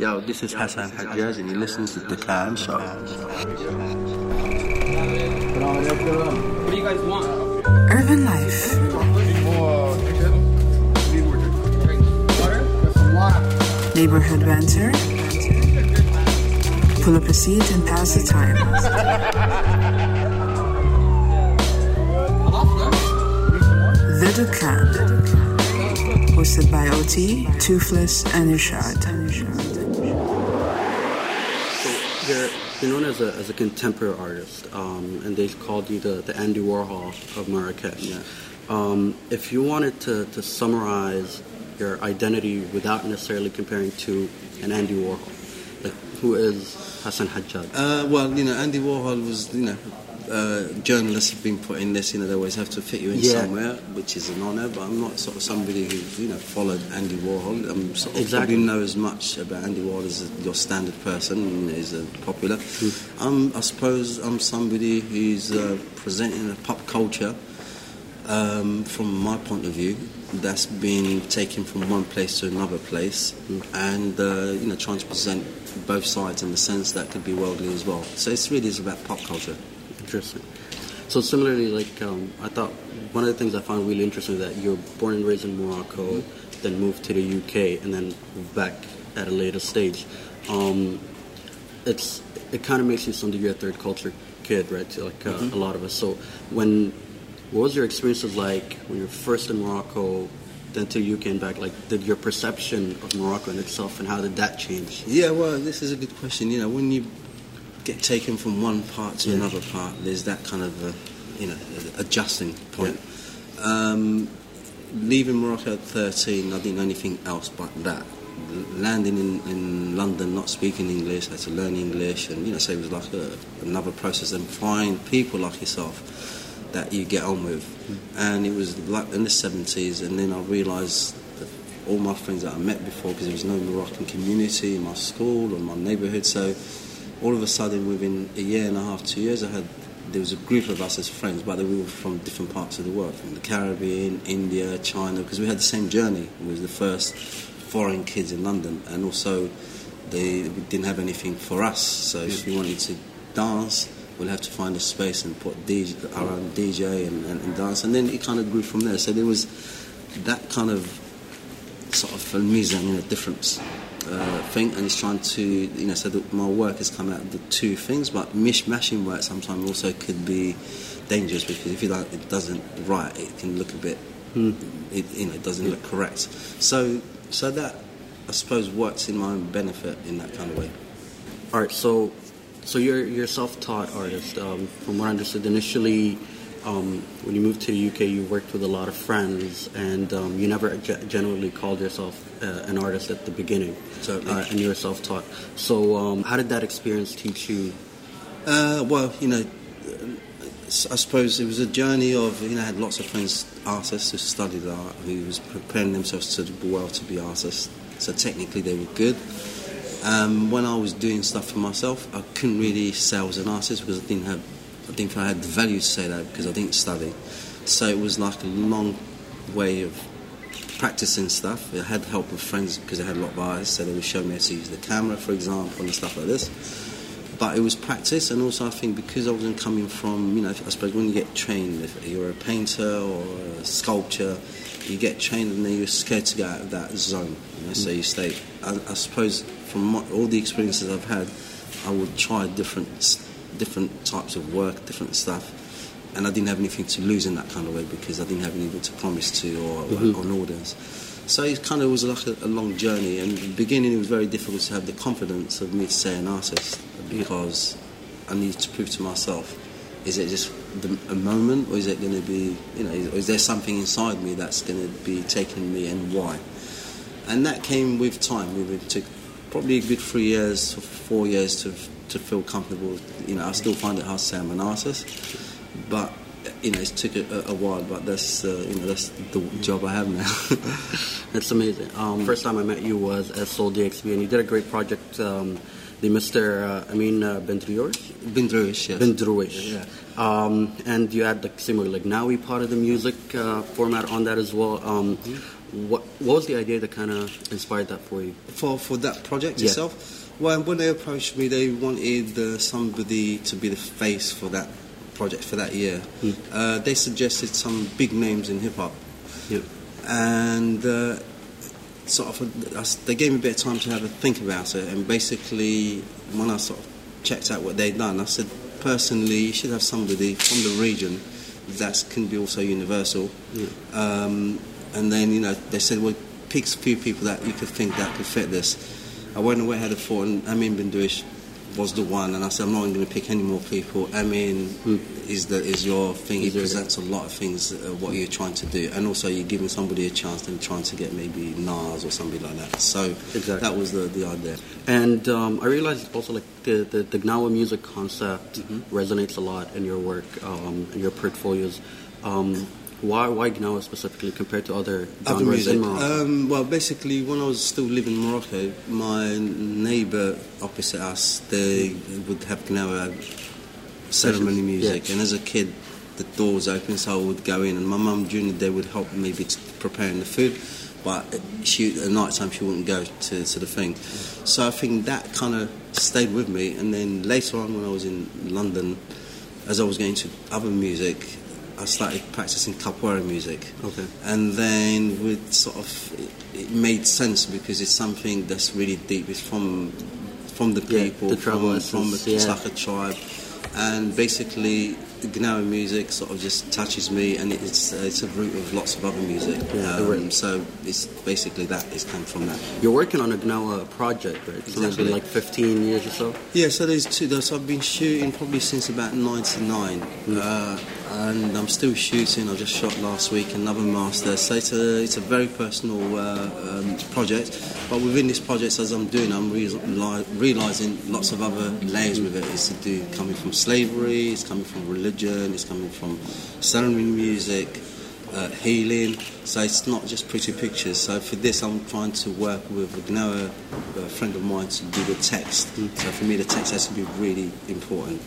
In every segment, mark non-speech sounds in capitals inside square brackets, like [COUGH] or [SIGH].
Yo, this is Hassan Hajjaj, and you listen to The Dukkan Show. What do you guys want? Urban life. Neighborhood banter. Pull up a seat and pass the time. The Dukkan. Hosted by OT, Toofless, and Irshad. You're, known as a, as a contemporary artist, um, and they called you the, the Andy Warhol of Marrakesh. Yeah. Um, if you wanted to, to summarize your identity without necessarily comparing to an Andy Warhol, like who is Hassan Hajjaj? Uh, well, you know, Andy Warhol was, you know, uh, journalists have been put in this, you know, they always have to fit you in Yeah. somewhere, which is an honour, but I'm not sort of somebody who, you know, followed Andy Warhol. I'm sort of Exactly. probably know as much about Andy Warhol as your standard person is uh, popular. Um, I suppose I'm somebody who's uh, presenting a pop culture um, from my point of view that's been taken from one place to another place and uh, you know trying to present both sides in the sense that could be worldly as well so it's really is about pop culture Interesting. So similarly, like um, I thought, one of the things I found really interesting is that you're born and raised in Morocco, then moved to the UK, and then back at a later stage. Um, it's it kind of makes you some degree a third culture kid, right? Like uh, a lot of us. So when what was your experiences like when you were first in Morocco, then to UK and back? Like, did your perception of Morocco in itself, and how did that change? yeah well this is a good question you know when you get taken from one part to Yeah. another part there's that kind of uh, you know adjusting point. Um, leaving Morocco at 13 I didn't know anything else but that. Landing in, in London not speaking English I had to learn English and you know so it was like a, another process. And find people like yourself that you get on with. And it was like in the 70s and then I realised that all my friends that I met before because there was no Moroccan community in my school or my neighbourhood so all of a sudden within a year and a half two years I had there was a group of us as friends but we were from different parts of the world from the Caribbean India China because we had the same journey. We were the first foreign kids in London and also they didn't have anything for us. So if we wanted to dance we'll have to find a space and put DJ, our own DJ and, and, and dance and then it kind of grew from there. So there was that kind of sort of you know, different uh, thing, and it's trying to, you know, so that my work has come out of the two things, but mishmashing work sometimes also could be dangerous because if you don't, it doesn't right, it can look a bit, it, you know, it doesn't look correct. So, so that I suppose works in my own benefit in that kind of way. All right, so so you're you're a self-taught artist. Um, from what I understood, initially um, when you moved to the UK, you worked with a lot of friends, and um, you never ge- generally called yourself uh, an artist at the beginning. Totally. uh, and you were self-taught. So um, how did that experience teach you? Uh, well, you know, I suppose it was a journey of, you know, I had lots of friends, artists who studied art, who was preparing themselves to do well to be artists. So technically they were good. Um, when I was doing stuff for myself, I couldn't really sell as an artist because I didn't have, I didn't feel I had the value to say that because I didn't study. So it was like a long way of practicing stuff. I had help with friends because I had a lot of eyes, so they would show me how to use the camera, for example, and stuff like this. But it was practice, and also I think because I wasn't coming from, you know, I suppose when you get trained, if you're a painter or a sculptor, you get trained and then you're scared to get out of that zone. You know, so mm. you stay. I, I suppose from my, all the experiences I've had, I would try different different types of work, different stuff, and I didn't have anything to lose in that kind of way because I didn't have anything to promise to or, or mm-hmm. an audience. So it kind of was like a, a long journey, and in the beginning it was very difficult to have the confidence of me to say an artist because I needed to prove to myself: is it just the, a moment, or is it going to be, you know, is, is there something inside me that's going to be taking me, and why? And that came with time. It took probably a good three years or four years to to feel comfortable. You know, I still find it hard to say I'm an artist, but you know, it took a, a while. But that's uh, you know that's the job I have now. [LAUGHS] That's amazing. Um, first time I met you was at Sole DXB, and you did a great project. Um, the Mr. Uh, I mean uh, through it, yes. Bendriouich. Yeah. Um, and you had like similar like Gnawa part of the music uh, format on that as well. Um, what what was the idea that kind of inspired that for you? For for that project Yeah. itself, well, when they approached me, they wanted uh, somebody to be the face for that project for that year. Hmm. Uh, they suggested some big names in hip hop, Yeah. and uh, sort of uh, they gave me a bit of time to have a think about it. And basically, when I sort of checked out what they'd done, I said, personally, you should have somebody from the region that can be also universal. Um, and then you know they said, well, pick a few people that you could think that could fit this. I went away, had a thought, and Amine Bendriouich was the one, and I said, I'm not going to pick any more people. Amin is the is your thing. He presents a lot of things, uh, what you're trying to do, and also you're giving somebody a chance than trying to get maybe Nas or somebody like that. So Exactly. that was the, the idea. And um, I realized also like the the, the Gnawa music concept resonates a lot in your work, um, in your portfolios. Um, why why Gnawa specifically compared to other genres music. in Morocco? Um, well, basically, when I was still living in Morocco, my neighbour opposite us, they would have Gnawa ceremony music, Yeah. and as a kid, the door was open, so I would go in, and my mum during the day would help maybe t- preparing the food, but she at night time she wouldn't go to, to the thing. So I think that kind of stayed with me, and then later on when I was in London, as I was getting to other music, I started practicing capoeira music. Okay. And then with sort of, it, it made sense because it's something that's really deep. It's from from the Yeah, people, the tribal from, from the yeah. Tribe, and basically the Gnawa music sort of just touches me, and it's uh, it's a root of lots of other music. Yeah, um, so it's basically that. It's come from that. You're working on a Gnawa project, right? So it's been like 15 years or so. Yeah, so there's two. Those I've been shooting probably since about '99, uh, and I'm still shooting. I just shot last week another master. So it's a it's a very personal uh, um, project. But within this project, as I'm doing, I'm real- li- realizing lots of other layers with it. It's to do coming from slavery. It's coming from religion. It's coming from ceremony music. Uh, healing, so it's not just pretty pictures. So for this, I'm trying to work with a a friend of mine, to do the text. So for me, the text has to be really important.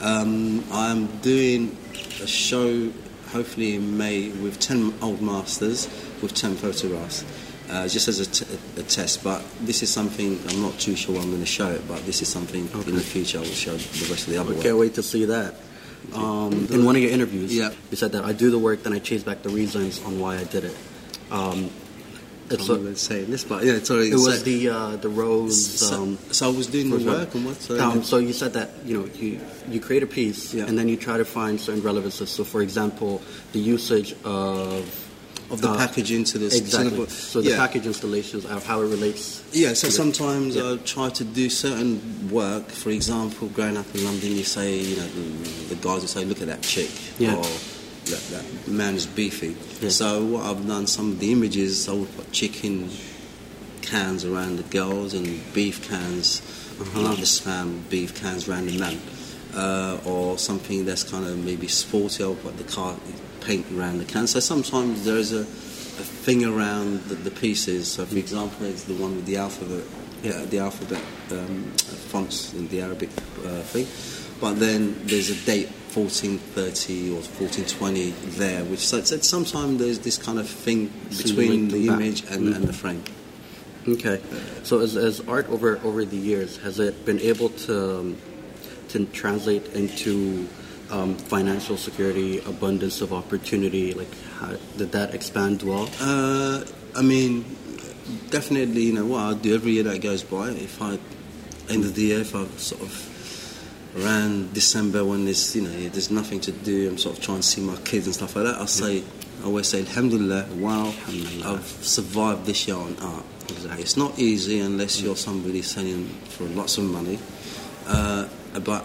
Um, I'm doing a show, hopefully in May, with 10 old masters with 10 photographs. Uh, just as a, t- a test, but this is something I'm not too sure I'm going to show it, but this is something in the future I will show the rest of the other work. can't wait to see that. Um, in one of your interviews, Yeah. you said that I do the work, then I chase back the reasons on why I did it. Um, it's can't remember saying this, but yeah, sorry. it was the uh, the rose. so, Um, so I was doing the work and what? Sorry, Um, so you said that you know you you create a piece Yeah. and then you try to find certain relevances. So for example, the usage of of the uh, packaging to the exactly. the- So the yeah. package installations, of how it relates. Yeah, so sometimes Yeah. I try to do certain work. For example, growing up in London, you say, you know, the, the guys will say, look at that chick, Yeah. or that, that man is beefy. Yeah. So what I've done, some of the images, I would put chicken cans around the girls and beef cans, Uh-huh. not the spam, beef cans around the man. Uh, or something that's kind of maybe sporty, I'll put the car paint around the can. So sometimes there is a, a thing around the, the pieces. So, for example, it's the one with the alphabet, yeah, the alphabet um, fonts in the Arabic uh, thing. But then there's a date 1430 or 1420 there, which so it's, sometimes there's this kind of thing between the image and, Mm. and the frame. Okay. So as, as art over over the years, has it been able to um, to translate into um, financial security, abundance of opportunity? Like, how, did that expand well? Uh, I mean, definitely, you know, what I do every year that goes by, if I, end of the year, if I sort of around December when there's, you know, there's nothing to do, I'm sort of trying to see my kids and stuff like that, I say, I always say, Alhamdulillah, wow, Alhamdulillah. I've survived this year on art. Exactly. It's not easy unless you're somebody selling for lots of money, uh, but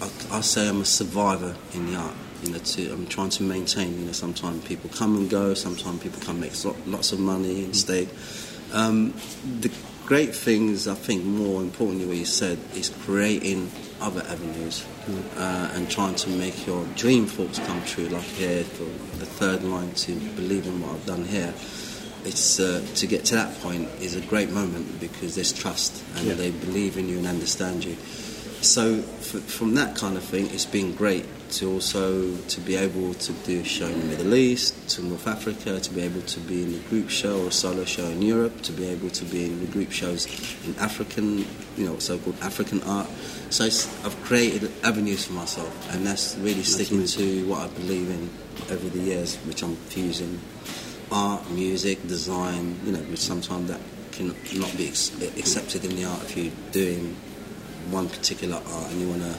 I, I say I'm a survivor in the art. You know, to, I'm trying to maintain. You know, sometimes people come and go. Sometimes people come make lots of money and stay. Um, the great things, I think, more importantly, what you said, is creating other avenues uh, and trying to make your dream thoughts come true. Like here, for the third line, to believe in what I've done here. It's uh, to get to that point is a great moment because there's trust and Yeah. they believe in you and understand you. so f- from that kind of thing, it's been great to also to be able to do a show in the Middle East, to North Africa, to be able to be in a group show or a solo show in Europe, to be able to be in the group shows in African, you know, so-called African art. So it's, I've created avenues for myself, and that's really sticking to what I believe in over the years, which I'm fusing art, music, design, you know, which sometimes that can not be ex- accepted in the art if you're doing one particular art and you want to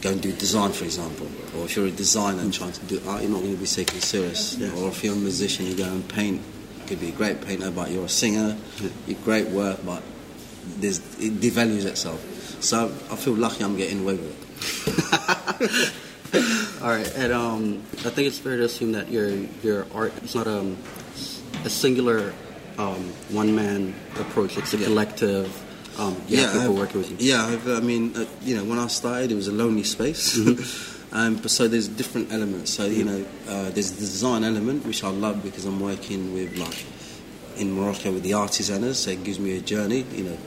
go and do design, for example, or if you're a designer and trying to do art, you're not going to be taken serious. Or if you're a musician, you go and paint. You could be a great painter, but you're a singer. You're great work, but there's, it devalues itself. So I feel lucky I'm getting away with it. [LAUGHS] All right, and um, I think it's fair to assume that your your art is not um, a singular um, one man approach. It's a Yeah. collective. Um, have people I've- working with you. Yeah, I've, I mean, uh, you know, when I started, it was a lonely space. Mm-hmm. [LAUGHS] um, but so there's different elements. So you know, uh, there's the design element, which I love because I'm working with like in Morocco with the artisaners. So it gives me a journey. You know,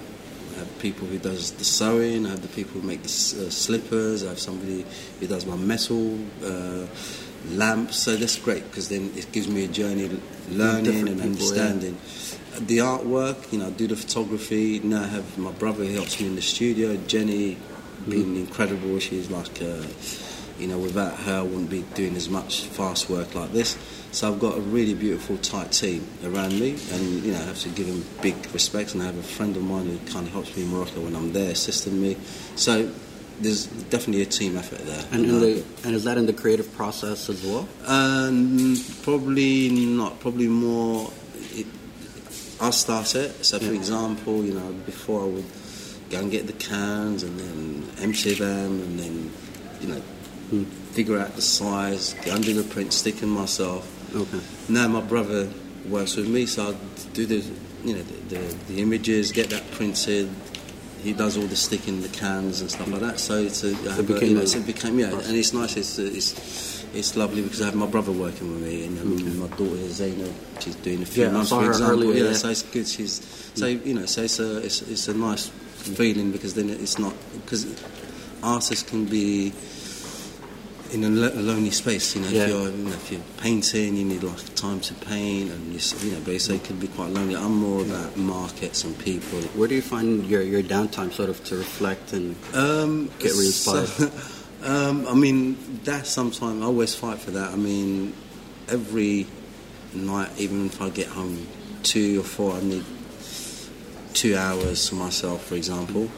I have people who does the sewing. I have the people who make the uh, slippers. I have somebody who does my metal. Uh, lamps so that's great because then it gives me a journey learning and people, yeah. understanding the artwork, you know, I do the photography. Now I have my brother who helps me in the studio. Jenny, being incredible. She's like, uh, you know, without her, I wouldn't be doing as much fast work like this. So I've got a really beautiful, tight team around me, and you know, I have to give them big respect. And I have a friend of mine who kind of helps me in Morocco when I'm there, assisting me. So there's definitely a team effort there. And, in the, and is that in the creative process as well? Um, probably not. Probably more. It, I'll start it. So, for Yeah. example, you know, before I would go and get the cans and then empty them and then, you know, Hmm. figure out the size, get under the print, stick them myself. Okay. Now my brother works with me, so I do the, you know, the, the, the images, get that printed. He does all the sticking the cans and stuff like that. So it's a, I have a- became you know, so it became yeah, and it's nice. It's it's it's lovely because I have my brother working with me, and um, my daughter Zainab, she's doing a few Yeah, months for example. earlier, yeah, yeah. so it's good. She's so you know, so it's a it's, it's a nice feeling because then it's not because artists can be in a, lo- a lonely space. You know, Yeah. if you're you know, if you're painting, you need like time to paint, and you, you know, but so it can be quite lonely. I'm more about markets and people. Where do you find your, your downtime sort of to reflect and Um, Get re-inspired. so- [LAUGHS] um, I mean, that sometimes I always fight for that. I mean, every night, even if I get home two or four, I need two hours to myself, for example.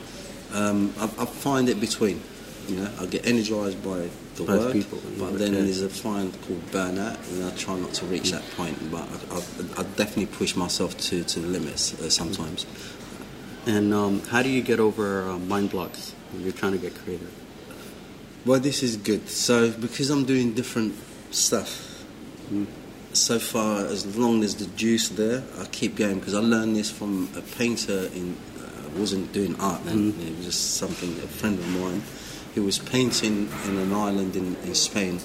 Um, I, I find it between. You know, I get energized by the Both work, people, but yeah. then there's a fine called burnout, and I try not to reach that point. But I, I, I definitely push myself to, to the limits uh, sometimes. and um, how do you get over uh, mind blocks when you're trying to get creative? Well, this is good. So, because I'm doing different stuff, so far, as long as the juice there, I keep going because I learned this from a painter in. Uh, wasn't doing art then. It was just something. A friend of mine who was painting in an island in, in Spain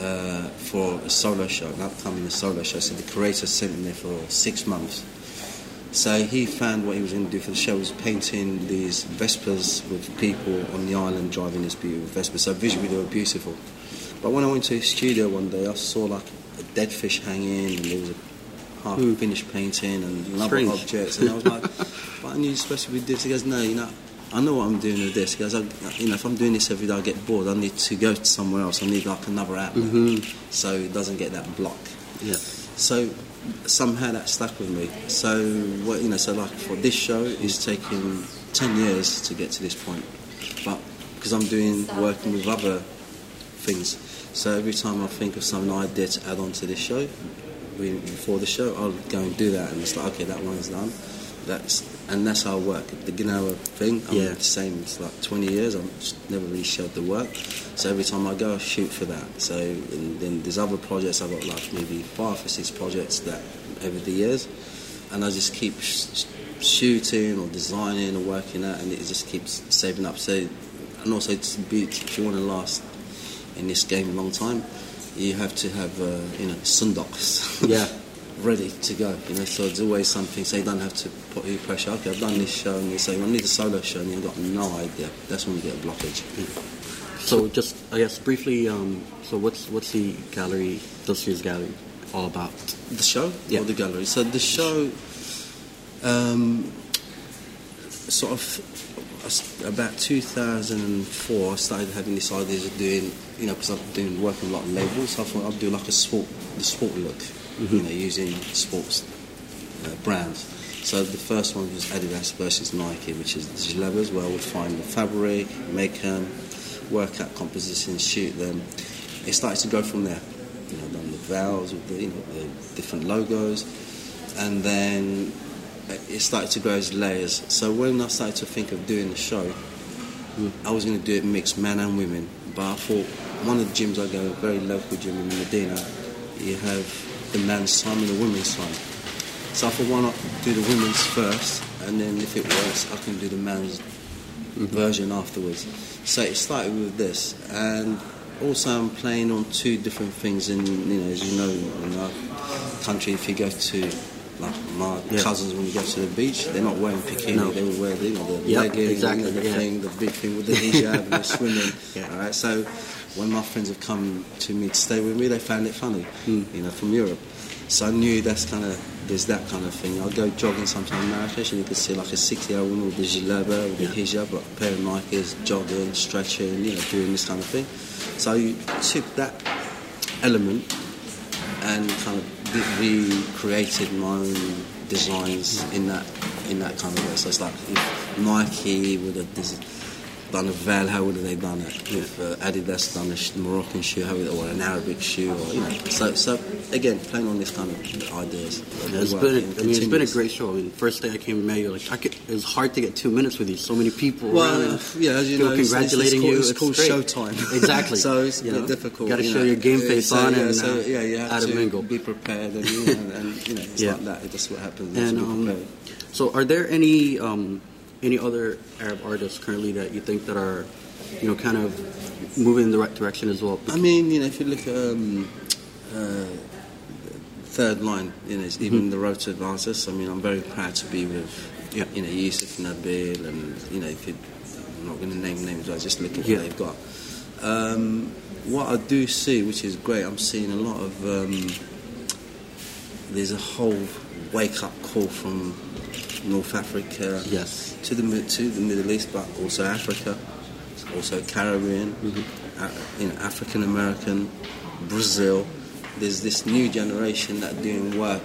uh, for a solo show, an upcoming solo show. So the curator sent him there for six months. So he found what he was going to do for the show was painting these Vespers with people on the island driving this beautiful Vespa. So visually they were beautiful. But when I went to his studio one day, I saw like a dead fish hanging and there was a half finished painting and other Strange. objects. And I was like, [LAUGHS] but I knew you're supposed to be this. He goes, no, you know, I know what I'm doing with this. Goes, I, you know, if I'm doing this every day, I get bored. I need to go to somewhere else. I need like another outlet. Mm-hmm. So it doesn't get that block. Yeah. So somehow that stuck with me. So what you know, so like for this show, it's taken ten years to get to this point, but because I'm doing working with other things, so every time I think of some idea to add on to this show, before the show, I'll go and do that, and it's like okay, that one's done. That's and that's how I work. The Gnawa thing, I'm Yeah. the same. It's like 20 years. I've never really showed the work. So every time I go, I shoot for that. So and then there's other projects. I've got like maybe five or six projects that over the years, and I just keep sh- shooting or designing or working out, and it just keeps saving up. So and also to be, if you want to last in this game a long time, you have to have uh, you know sundoks. Yeah. [LAUGHS] ready to go. You know, so there's always something. So you don't have to put any pressure. Okay, I've done this show, and you say, well, I need a solo show, and you've got no idea. That's when you get a blockage. So just, I guess, briefly, um, so what's what's the gallery, this year's gallery, all about? The show Yeah. or the gallery? So the show, um, sort of about 2004, I started having this idea of doing, you know, because I've been working a lot of labels. So I thought I'd do like a sport, the sport look, you know, using sports uh, brands. So the first one was Adidas versus Nike, which is the jalabas, where would find the fabric, make them, work out compositions, shoot them. It started to go from there. You know, done the vowels with the, you know, the different logos, and then it started to grow as layers. So when I started to think of doing the show, I was going to do it mixed men and women. But I thought one of the gyms I go, a very local gym in Medina, you have the men's time and the women's time. So I thought, why not do the women's first, and then if it works, I can do the men's version afterwards. So it started with this, and also I'm playing on two different things. In you know, as you know, in our country, if you go to like my Yeah. cousins when you go to the beach, they're not wearing bikini. No. They would wear the, you know, the Yep, leggings, exactly, you know, the yeah. thing, the big thing with the hijab, and they're swimming. [LAUGHS] Yeah. All right, so when my friends have come to me to stay with me, they found it funny, Hmm. you know, from Europe. So I knew that's kind of there's that kind of thing. I'll go jogging sometime in Marrakesh and you could see like a 60 year old woman with a jalaba, with the hijab, like a pair of Nikes, jogging, stretching, you know, doing this kind of thing. So you took that element and kind of re- recreated my own designs in that in that kind of way. So it's like if Nike would have des- done a Val, how would have they done it? If uh, Adidas done a Moroccan shoe, how would, or an Arabic shoe, or you know. So, so again, playing on this kind of ideas. Yeah, it's Well, been, a, I mean, it's been a great show. I mean, first day I came to Mayo, like I could, it was hard to get two minutes with you. So many people Well, around. uh, yeah, as you know, it's- it's- congratulating it's you. called- it's great. called Showtime. [LAUGHS] Exactly. so it's a You bit know, difficult. Got to you show know. your game face so, on yeah, and so, uh, yeah, you have to mingle. be prepared, and, you know, and, and you know, it's [LAUGHS] Yeah. like that. That's what happens. And you have to be um, so, are there any um, any other Arab artists currently that you think that are, you know, kind of moving in the right direction as well? I mean, you know, if you look at um, uh, third line, you know, it's even the road to artists. I mean, I'm very proud to be with, Yeah. you know, Youssef Nabil, and you know, if you, I'm not going to name names, I just look at what Yeah. they've got. Um, what I do see, which is great, I'm seeing a lot of. Um, there's a whole wake up call from North Africa Yes. to the to the Middle East, but also Africa, also Caribbean, uh, you know, African American, Brazil. There's this new generation that are doing work,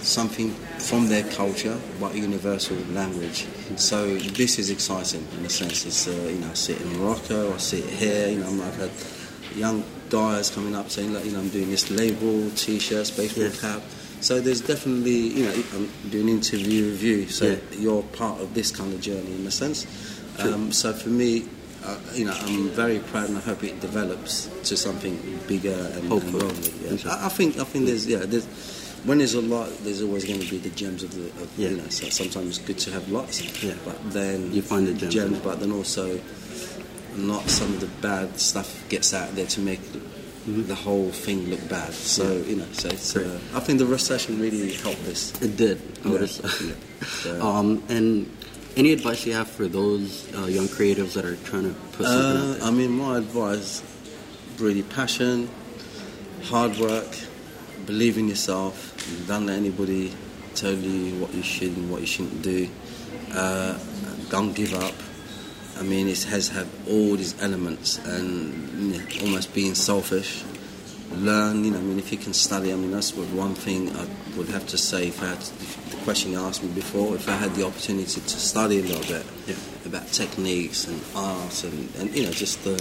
something from their culture, but universal language. So this is exciting in a sense. It's uh, you know, I see it in Morocco, I see it here. You know, I've had young guys coming up saying, look, you know, I'm doing this label, t-shirts, baseball Yes. So there's definitely, you know, I'm doing an interview review. So Yeah. you're part of this kind of journey in a sense. Um, so for me, uh, you know, I'm very proud and I hope it develops to something bigger and, and. Yeah. I, I think, I think there's, yeah, there's, when there's a lot, there's always going to be the gems of the, of, Yeah. you know. So sometimes it's good to have lots, Yeah. but then You find the gems. but then also not some of the bad stuff gets out there to make the whole thing look bad. So. Yeah. you know, so it's, uh, I think the recession really helped this. It did. Yeah. So- [LAUGHS] um, and any advice you have for those uh, young creatives that are trying to put something Uh, out there? I mean, my advice: really passion, hard work, believe in yourself. Don't let anybody tell you what you should and what you shouldn't do. Uh, don't give up. I mean, it has had all these elements and you know, almost being selfish. Learn, you know. I mean, if you can study, I mean, that's what one thing I would have to say. If I had if the question you asked me before, if I had the opportunity to study a little bit Yeah. about techniques and art and, and you know just the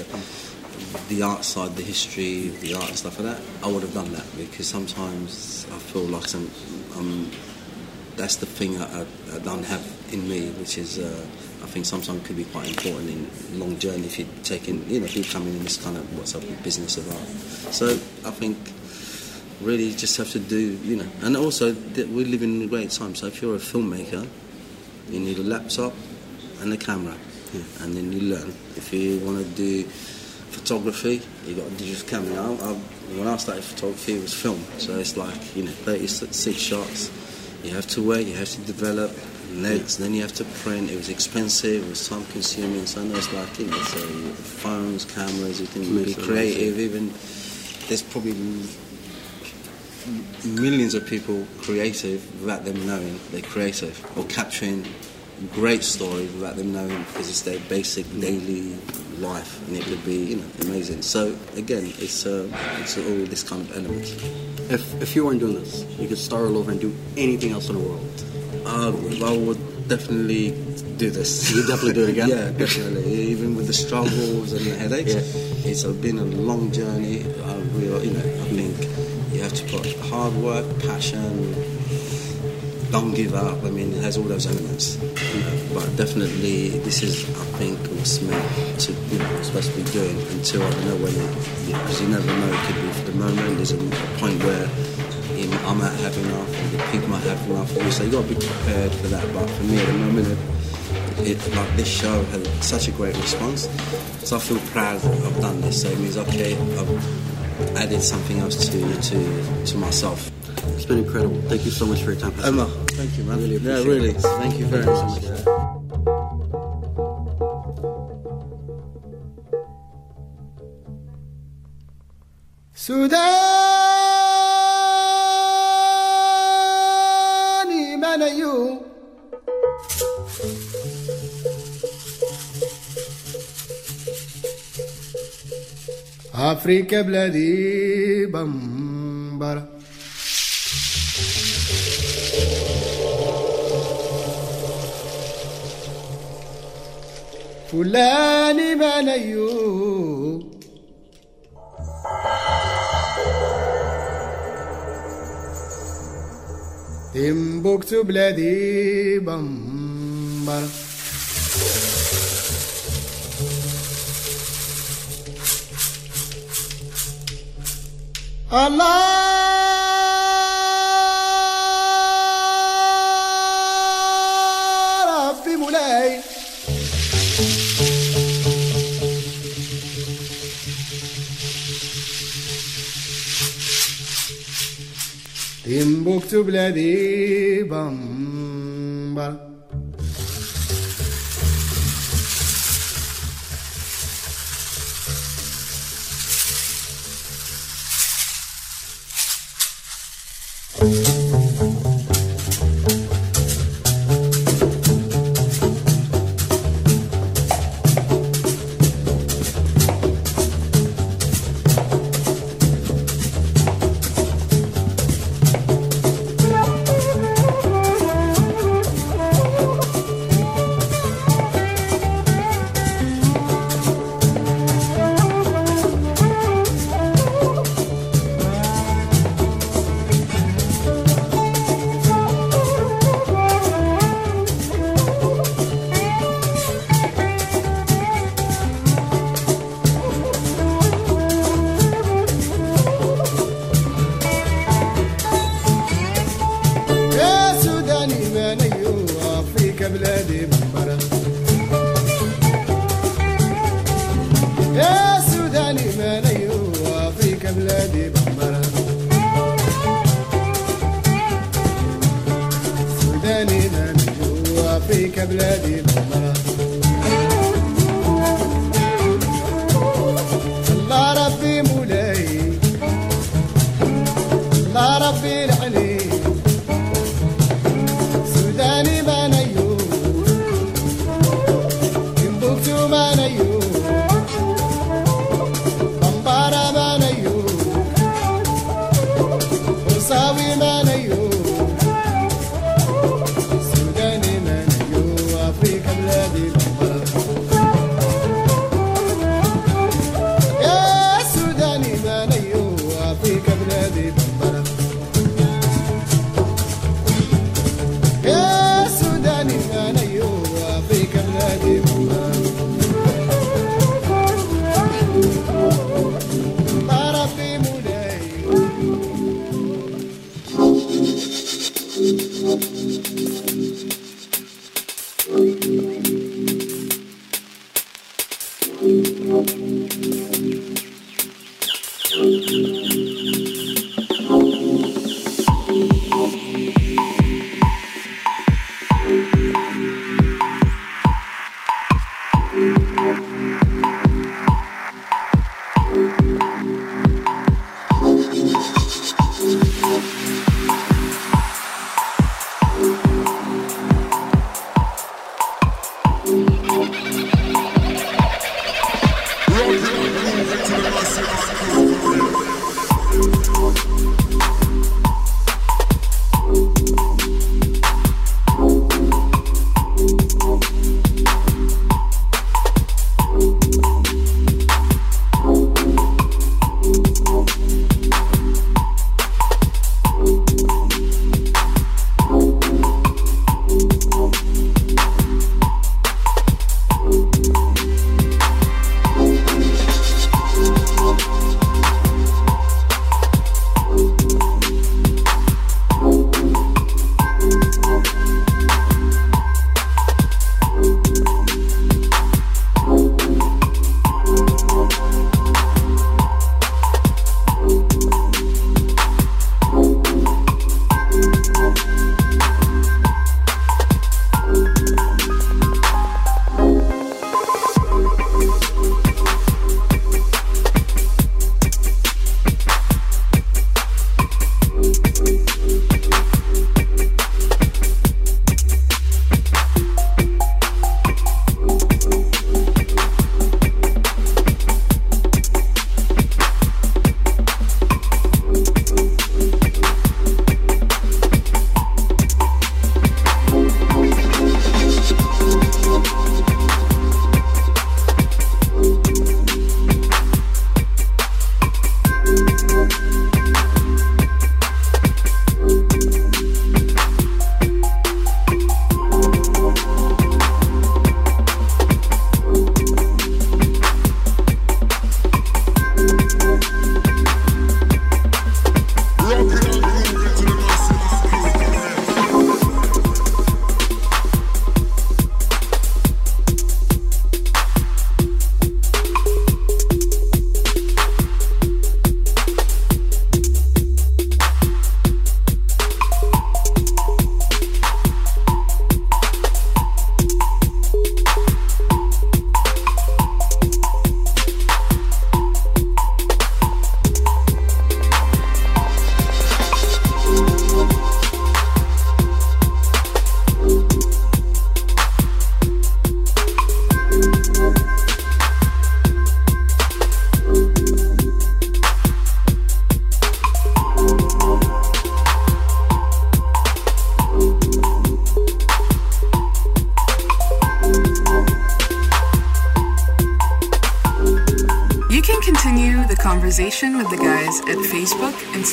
the art side, the history of the art and stuff like that, I would have done that because sometimes I feel like some, um, that's the thing I, I, I don't have in me, which is uh, I think sometimes could be quite important in long journey if you're taking, you know, if you're coming in this kind of what's up business of art. So I think really just have to do, you know, and also we live in a great time. So if you're a filmmaker, you need a laptop and a camera, and then you learn. If you want to do photography, you got a digital camera. I, when I started photography, it was film. So it's like, you know, 36 shots. You have to wait, you have to develop legs, then you have to print. It was expensive, it was time consuming. So I know it's like, you know, so phones, cameras, you can be creative. Even there's probably millions of people creative without them knowing they're creative or capturing great stories without them knowing because it's their basic daily life and it could be you know amazing so again it's uh, it's all this kind of elements If, if you weren't doing this, you could start all over and do anything else in the world. Uh, I would definitely do this You definitely do it again? [LAUGHS] yeah definitely even with the struggles and the headaches Yeah. it's been a long journey I real you know I think you have to put hard work passion don't give up. I mean, it has all those elements. You know, but definitely, this is, I think, what's meant to, you know, supposed to be doing until I don't know when, it, because you, never know. It could be for the moment. There's a, a point where you know, I might have enough, the people might have enough. So you got to be prepared for that. But for me at the moment, it, it, like this show had such a great response. So I feel proud that I've done this. So it means, okay, I've added something else to, to, to myself. It's been incredible. Thank you so much for your time. Emma. thank you, man. Really yeah, really. It. Thank you very much. So much. Sudan! أفريقيا بلادي بمبرة فلاني من أيوب تمبكتو بلادي بمبرة الله ربي مولاي. تمبكتو بلادي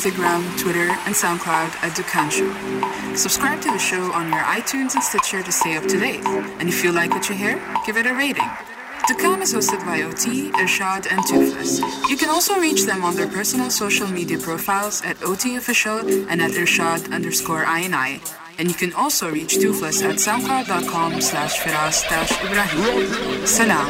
Instagram, Twitter, and SoundCloud at Dukkan Show. Subscribe to the show on your iTunes and Stitcher to stay up to date. And if you like what you hear, give it a rating. Dukkan is hosted by OT, Irshad, and Toofless. You can also reach them on their personal social media profiles at OT Official and at Irshad underscore INI. And you can also reach Toofless at soundcloud.com slash firas Ibrahim. Salam.